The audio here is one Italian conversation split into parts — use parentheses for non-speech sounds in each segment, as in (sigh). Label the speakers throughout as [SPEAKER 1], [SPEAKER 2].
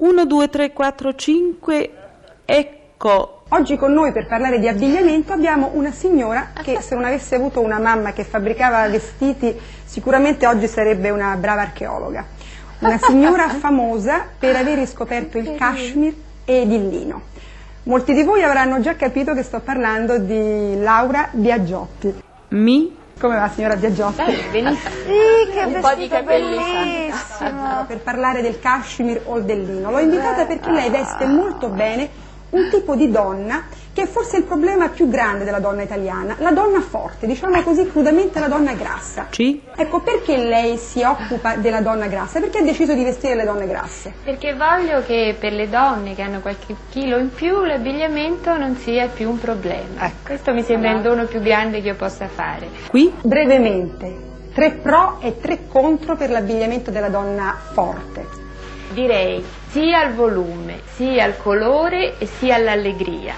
[SPEAKER 1] 1, 2, 3, 4, 5, ecco.
[SPEAKER 2] Oggi con noi per parlare di abbigliamento abbiamo una signora che se non avesse avuto una mamma che fabbricava vestiti sicuramente oggi sarebbe una brava archeologa. Una signora (laughs) famosa per aver riscoperto il cashmere ed il lino. Molti di voi avranno già capito che sto parlando di Laura Biagiotti.
[SPEAKER 1] Mi
[SPEAKER 2] Come va signora Biagiotti?
[SPEAKER 3] Benissimo.
[SPEAKER 4] Sì, che
[SPEAKER 3] Un po' di capelli
[SPEAKER 4] bellissimo.
[SPEAKER 2] per parlare del cashmere o del lino. L'ho invitata perché lei veste molto bene un tipo di donna che è forse il problema più grande della donna italiana, la donna forte, diciamo così crudamente la donna grassa.
[SPEAKER 1] C
[SPEAKER 2] Ecco perché lei si occupa della donna grassa? Perché ha deciso di vestire le donne grasse?
[SPEAKER 3] Perché voglio che per le donne che hanno qualche chilo in più l'abbigliamento non sia più un problema. Questo mi sembra il dono più grande che io possa fare.
[SPEAKER 1] qui
[SPEAKER 2] Brevemente, tre pro e tre contro per l'abbigliamento della donna forte.
[SPEAKER 3] Direi sia al volume, sia al colore e sia all'allegria.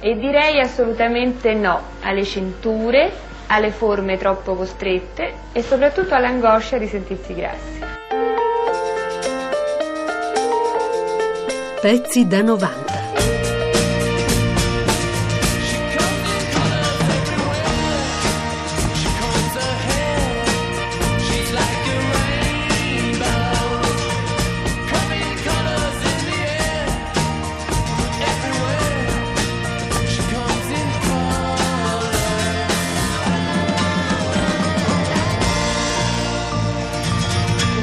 [SPEAKER 3] E direi assolutamente no alle cinture, alle forme troppo costrette e soprattutto all'angoscia di sentirsi grassi.
[SPEAKER 5] Pezzi da 90.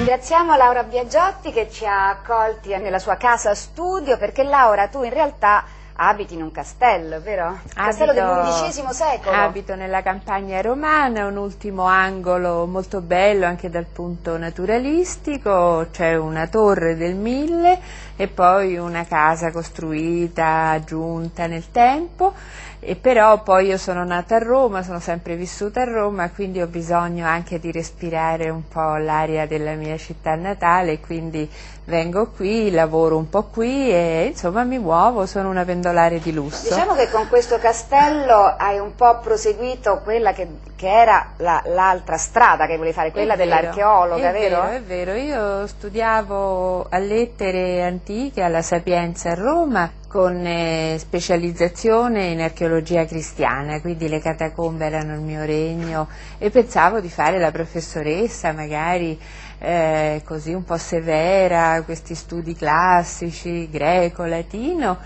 [SPEAKER 4] Ringraziamo Laura Biagiotti che ci ha accolti nella sua casa studio perché Laura tu in realtà abiti in un castello, vero? Castello del XI secolo.
[SPEAKER 6] Abito nella campagna romana, un ultimo angolo molto bello anche dal punto naturalistico, c'è una torre del Mille e poi una casa costruita, aggiunta nel tempo, e però poi io sono nata a Roma, sono sempre vissuta a Roma, quindi ho bisogno anche di respirare un po' l'aria della mia città natale, quindi vengo qui, lavoro un po' qui e insomma mi muovo, sono una pendolare di lusso.
[SPEAKER 4] Diciamo che con questo castello hai un po' proseguito quella che, che era la- l'altra strada che volevi fare, quella
[SPEAKER 6] È vero,
[SPEAKER 4] dell'archeologa,
[SPEAKER 6] è
[SPEAKER 4] vero?
[SPEAKER 6] È vero, io studiavo a lettere antiche alla Sapienza a Roma con eh, specializzazione in archeologia cristiana, quindi le catacombe erano il mio regno e pensavo di fare la professoressa magari eh, così un po' severa, questi studi classici, greco, latino.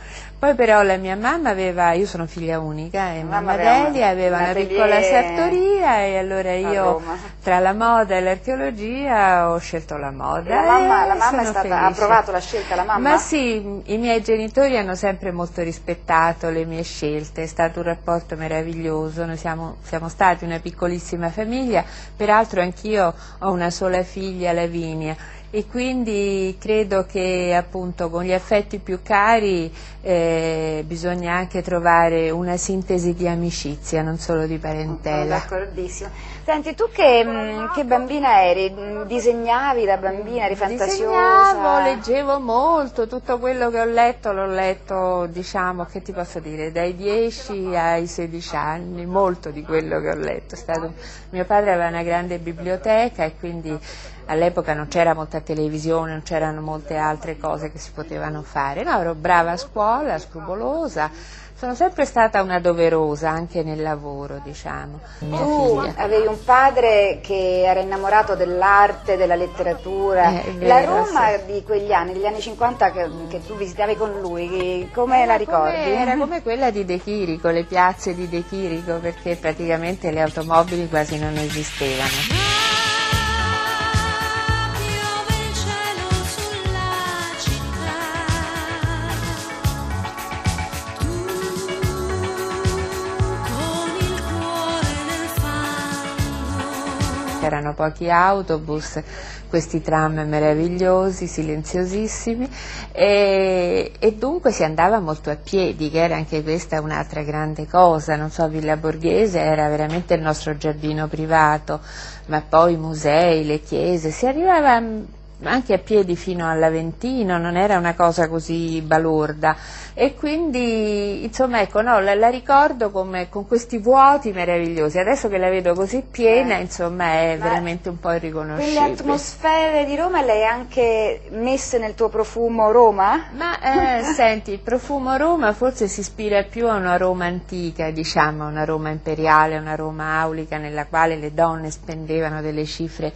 [SPEAKER 6] Poi però la mia mamma aveva, io sono figlia unica e
[SPEAKER 4] Mamma
[SPEAKER 6] mamma
[SPEAKER 4] aveva
[SPEAKER 6] Delia aveva
[SPEAKER 4] un
[SPEAKER 6] una piccola sartoria e allora io tra la moda e l'archeologia ho scelto la moda.
[SPEAKER 4] La mamma, la mamma stata, ha approvato la scelta, la mamma?
[SPEAKER 6] Ma sì, i miei genitori hanno sempre molto rispettato le mie scelte, è stato un rapporto meraviglioso, noi siamo, siamo stati una piccolissima famiglia, peraltro anch'io ho una sola figlia, Lavinia, e quindi credo che appunto con gli affetti più cari eh, bisogna anche trovare una sintesi di amicizia, non solo di parentela.
[SPEAKER 4] d'accordissimo. Senti, tu che, mh, che bambina eri? Disegnavi da bambina, eri
[SPEAKER 6] Disegnavo,
[SPEAKER 4] fantasiosa?
[SPEAKER 6] leggevo molto, tutto quello che ho letto l'ho letto, diciamo, che ti posso dire, dai 10 ai 16 anni, molto di quello che ho letto. Stato- mio padre aveva una grande biblioteca e quindi all'epoca non c'era molta televisione, non c'erano molte altre cose che si potevano fare. No, ero brava a scuola, scrupolosa, sono sempre stata una doverosa anche nel lavoro, diciamo.
[SPEAKER 4] Tu
[SPEAKER 6] figlia.
[SPEAKER 4] avevi un padre che era innamorato dell'arte, della letteratura.
[SPEAKER 6] Eh, è
[SPEAKER 4] la
[SPEAKER 6] vero,
[SPEAKER 4] Roma
[SPEAKER 6] sì.
[SPEAKER 4] di quegli anni, degli anni 50 che, che tu visitavi con lui, come la ricordi?
[SPEAKER 6] Come- era (laughs) come quella di De Chirico, le piazze di De Chirico, perché praticamente le automobili quasi non esistevano. C'erano pochi autobus, questi tram meravigliosi, silenziosissimi e, e dunque si andava molto a piedi, che era anche questa un'altra grande cosa, non so, Villa Borghese era veramente il nostro giardino privato, ma poi i musei, le chiese, si arrivava anche a piedi fino all'Aventino, non era una cosa così balorda e quindi insomma ecco no, la, la ricordo come, con questi vuoti meravigliosi, adesso che la vedo così piena
[SPEAKER 4] Eh.
[SPEAKER 6] insomma è
[SPEAKER 4] Ma
[SPEAKER 6] veramente un po'
[SPEAKER 4] Quelle
[SPEAKER 6] irriconoscibile.
[SPEAKER 4] atmosfere di Roma le hai anche messe nel tuo profumo Roma?
[SPEAKER 6] Ma eh, (laughs) senti, il profumo Roma forse si ispira più a una Roma antica, diciamo, una Roma imperiale, una Roma aulica nella quale le donne spendevano delle cifre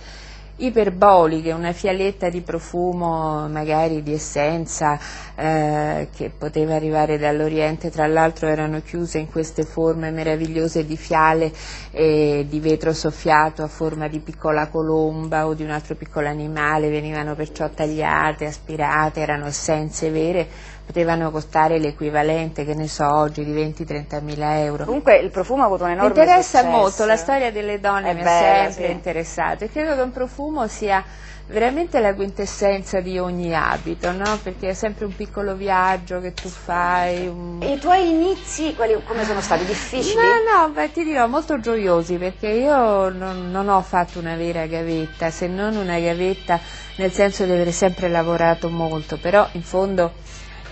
[SPEAKER 6] iperboliche, una fialetta di profumo, magari di essenza eh, che poteva arrivare dall'Oriente, tra l'altro erano chiuse in queste forme meravigliose di fiale eh, di vetro soffiato a forma di piccola colomba o di un altro piccolo animale, venivano perciò tagliate, aspirate, erano essenze vere, potevano costare l'equivalente, che ne so, oggi di 20-30 mila euro.
[SPEAKER 4] Comunque il profumo ha avuto un
[SPEAKER 6] Mi
[SPEAKER 4] enorme
[SPEAKER 6] interessa
[SPEAKER 4] successo.
[SPEAKER 6] molto, la storia delle donne
[SPEAKER 4] È
[SPEAKER 6] mi
[SPEAKER 4] bella,
[SPEAKER 6] ha sempre
[SPEAKER 4] sì.
[SPEAKER 6] interessato e credo che un profumo sia veramente la quintessenza di ogni abito, no? perché è sempre un piccolo viaggio che tu fai. un-
[SPEAKER 4] E i tuoi inizi, quali, come sono stati? Difficili?
[SPEAKER 6] No, no, beh, ti dirò molto gioiosi perché io non, non ho fatto una vera gavetta, se non una gavetta nel senso di aver sempre lavorato molto, però in fondo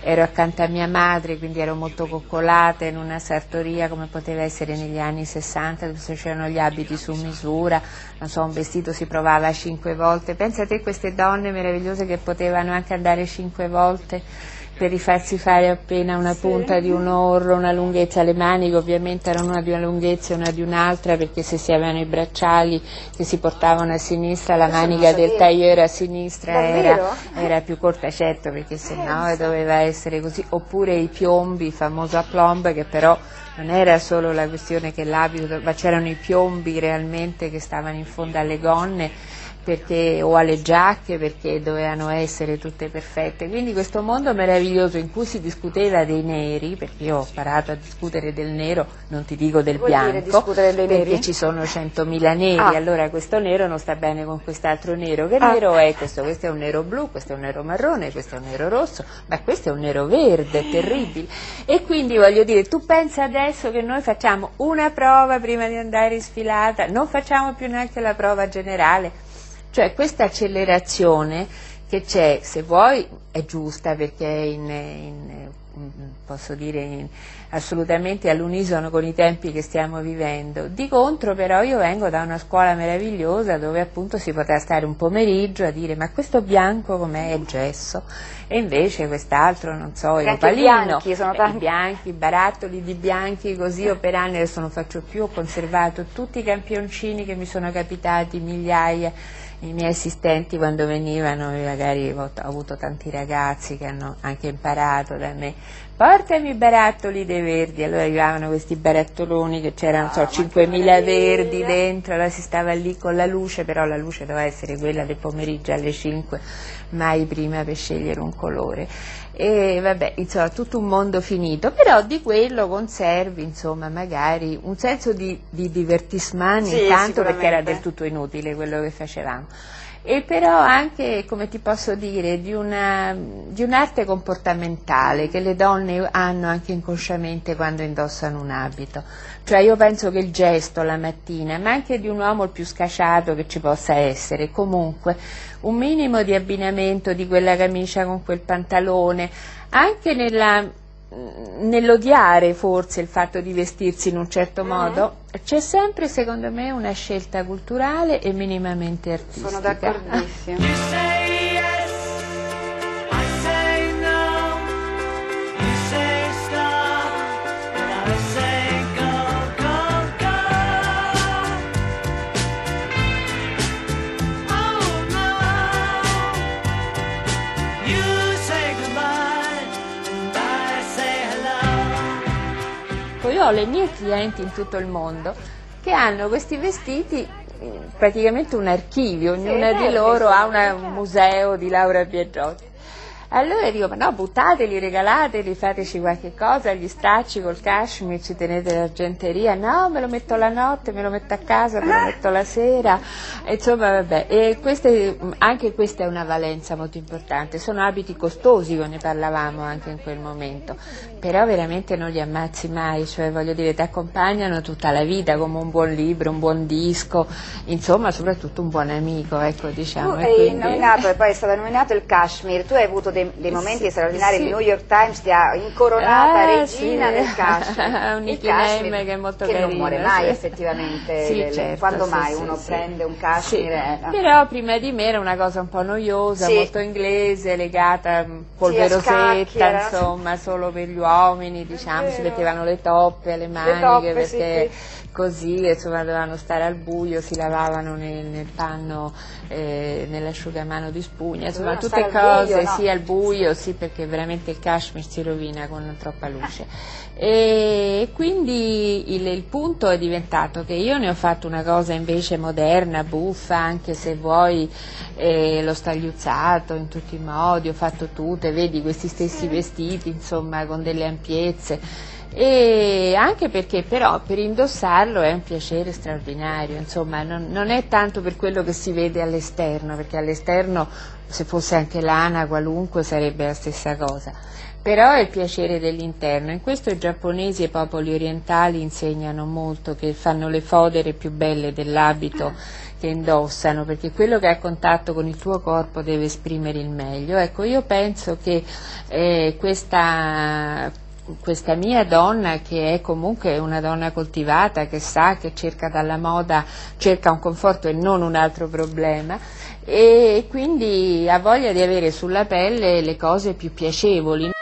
[SPEAKER 6] ero accanto a mia madre, quindi ero molto coccolata in una sartoria come poteva essere negli anni 60, dove si facevano gli abiti su misura, so, un vestito si provava cinque volte. Pensa a te queste donne meravigliose che potevano anche andare cinque volte per rifarsi fare appena una punta di un orlo, una lunghezza, le maniche ovviamente erano una di una lunghezza e una di un'altra perché se si avevano i bracciali che si portavano a sinistra, la
[SPEAKER 4] Questo
[SPEAKER 6] manica del
[SPEAKER 4] sapevo.
[SPEAKER 6] tagliere a sinistra era, era più corta, certo perché se no doveva essere così, oppure i piombi, il famoso aplomb che però non era solo la questione che l'abito, ma c'erano i piombi realmente che stavano in fondo alle gonne perché, o alle giacche perché dovevano essere tutte perfette. Quindi questo mondo meraviglioso in cui si discuteva dei neri, perché io ho imparato a discutere del nero, non ti dico del
[SPEAKER 4] Vuol
[SPEAKER 6] bianco, perché
[SPEAKER 4] neri?
[SPEAKER 6] ci sono centomila neri,
[SPEAKER 4] Ah.
[SPEAKER 6] allora questo nero non sta bene con quest'altro nero. Che
[SPEAKER 4] Ah.
[SPEAKER 6] nero è questo? Questo è un nero blu, questo è un nero marrone, questo è un nero rosso, ma questo è un nero verde, terribile. E quindi voglio dire, tu pensa adesso che noi facciamo una prova prima di andare in sfilata, non facciamo più neanche la prova generale. Cioè questa accelerazione che c'è, se vuoi, è giusta perché in- in- posso dire assolutamente all'unisono con i tempi che stiamo vivendo. Di contro però io vengo da una scuola meravigliosa dove appunto si poteva stare un pomeriggio a dire ma questo bianco com'è è gesso e invece quest'altro non so è opalino
[SPEAKER 4] bianchi sono
[SPEAKER 6] Eh,
[SPEAKER 4] tanti.
[SPEAKER 6] i bianchi, barattoli di bianchi così io per anni adesso non faccio più, ho conservato tutti i campioncini che mi sono capitati, migliaia, i miei assistenti quando venivano, magari ho avuto tanti ragazzi che hanno anche imparato da me, portami i barattoli dei verdi, allora arrivavano questi barattoloni che c'erano, non so, 5.000 verdi dentro, allora si stava lì con la luce, però la luce doveva essere quella del pomeriggio alle 5, mai prima per scegliere un colore. E vabbè, insomma, tutto un mondo finito, però di quello conservi, insomma, magari un senso di, di divertissement
[SPEAKER 4] Sì,
[SPEAKER 6] intanto perché era del tutto inutile quello che facevamo. E però anche, come ti posso dire, di, una, di un'arte comportamentale che le donne hanno anche inconsciamente quando indossano un abito. Cioè io penso che il gesto la mattina, ma anche di un uomo il più scasciato che ci possa essere, comunque un minimo di abbinamento di quella camicia con quel pantalone, anche nella, nell'odiare forse il fatto di vestirsi in un certo
[SPEAKER 4] Mm.
[SPEAKER 6] modo, c'è sempre secondo me una scelta culturale e minimamente artistica.
[SPEAKER 4] Sono d'accordissimo.
[SPEAKER 6] Ho le mie clienti in tutto il mondo che hanno questi vestiti eh, praticamente un archivio, ognuna di loro ha una- un museo di Laura Biagiotti. Allora dico, ma no, buttateli, regalateli, fateci qualche cosa, gli stracci col cashmere, ci tenete l'argenteria, no, me lo metto la notte, me lo metto a casa, me lo metto la sera, insomma vabbè, e queste, anche questa è una valenza molto importante, sono abiti costosi, ne parlavamo anche in quel momento, però veramente non li ammazzi mai, cioè voglio dire, ti accompagnano tutta la vita come un buon libro, un buon disco, insomma soprattutto un buon amico, ecco
[SPEAKER 4] Tu
[SPEAKER 6] diciamo. e
[SPEAKER 4] hai
[SPEAKER 6] quindi-
[SPEAKER 4] nominato e poi è stato nominato il Kashmir, tu hai avuto dei, dei momenti
[SPEAKER 6] Sì,
[SPEAKER 4] straordinari,
[SPEAKER 6] sì.
[SPEAKER 4] il New York Times ti ha incoronata
[SPEAKER 6] Ah,
[SPEAKER 4] regina
[SPEAKER 6] sì.
[SPEAKER 4] del Kashmir. (laughs)
[SPEAKER 6] Un
[SPEAKER 4] Il
[SPEAKER 6] nickname che è molto
[SPEAKER 4] che non
[SPEAKER 6] carino,
[SPEAKER 4] muore mai effettivamente, le- le-
[SPEAKER 6] certo,
[SPEAKER 4] quando mai uno prende un Kashmir eh.
[SPEAKER 6] Però prima di me era una cosa un po' noiosa, molto inglese, legata,
[SPEAKER 4] scacchi,
[SPEAKER 6] polverosetta, insomma, solo per gli uomini, diciamo, si mettevano le toppe alle maniche
[SPEAKER 4] toppe,
[SPEAKER 6] perché
[SPEAKER 4] sì.
[SPEAKER 6] così insomma dovevano stare al buio, si lavavano nel, nel panno, eh, nell'asciugamano di spugna, insomma tutte cose,
[SPEAKER 4] buio, no?
[SPEAKER 6] sì al buio, sì perché veramente il cashmere si rovina con troppa luce. E quindi il, il punto è diventato che io ne ho fatto una cosa invece moderna, buffa, anche se vuoi eh, l'ho stagliuzzato in tutti i modi, ho fatto tutte, vedi questi stessi vestiti, insomma, con delle ampiezze. E anche perché però per indossarlo è un piacere straordinario, insomma non, non è tanto per quello che si vede all'esterno, perché all'esterno se fosse anche lana qualunque sarebbe la stessa cosa, però è il piacere dell'interno. In questo i giapponesi e i popoli orientali insegnano molto, che fanno le fodere più belle dell'abito che indossano, perché quello che ha contatto con il tuo corpo deve esprimere il meglio. Ecco, io penso che eh, questa questa mia donna che è comunque una donna coltivata, che sa che cerca dalla moda, cerca un conforto e non un altro problema e quindi ha voglia di avere sulla pelle le cose più piacevoli.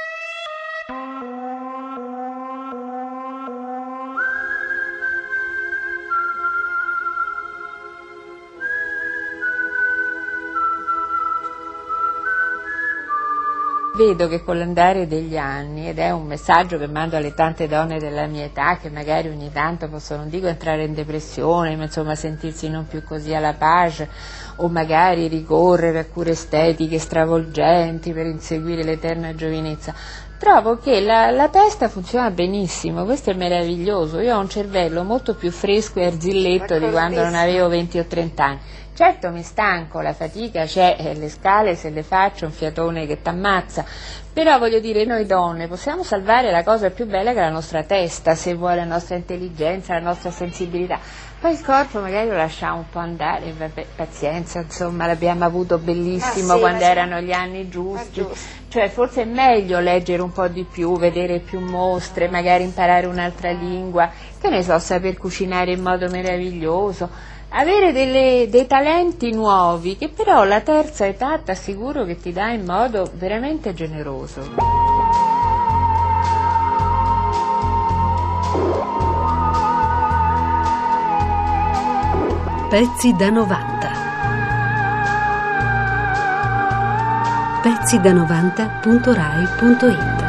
[SPEAKER 6] Vedo che con l'andare degli anni, ed è un messaggio che mando alle tante donne della mia età che magari ogni tanto possono, non dico entrare in depressione, ma insomma sentirsi non più così alla pace, o magari ricorrere a cure estetiche stravolgenti per inseguire l'eterna giovinezza. Trovo che la, la testa funziona benissimo, questo è meraviglioso. Io ho un cervello molto più fresco e arzilletto di quando non avevo 20 o 30 anni. Certo mi stanco, la fatica c'è, eh, le scale se le faccio, un fiatone che t'ammazza, però voglio dire noi donne possiamo salvare la cosa più bella che è la nostra testa, se vuoi la nostra intelligenza, la nostra sensibilità. Poi il corpo magari lo lasciamo un po' andare, vabbè, pazienza, insomma l'abbiamo avuto bellissimo
[SPEAKER 4] Ma sì,
[SPEAKER 6] quando erano gli anni giusti.
[SPEAKER 4] giusto.
[SPEAKER 6] Cioè forse è meglio leggere un po' di più, vedere più mostre, magari imparare un'altra lingua, che ne so, saper cucinare in modo meraviglioso, avere delle- dei talenti nuovi che però la terza età ti assicuro che ti dà in modo veramente generoso.
[SPEAKER 5] Pezzi da 90. Pezzi da 90.rai.it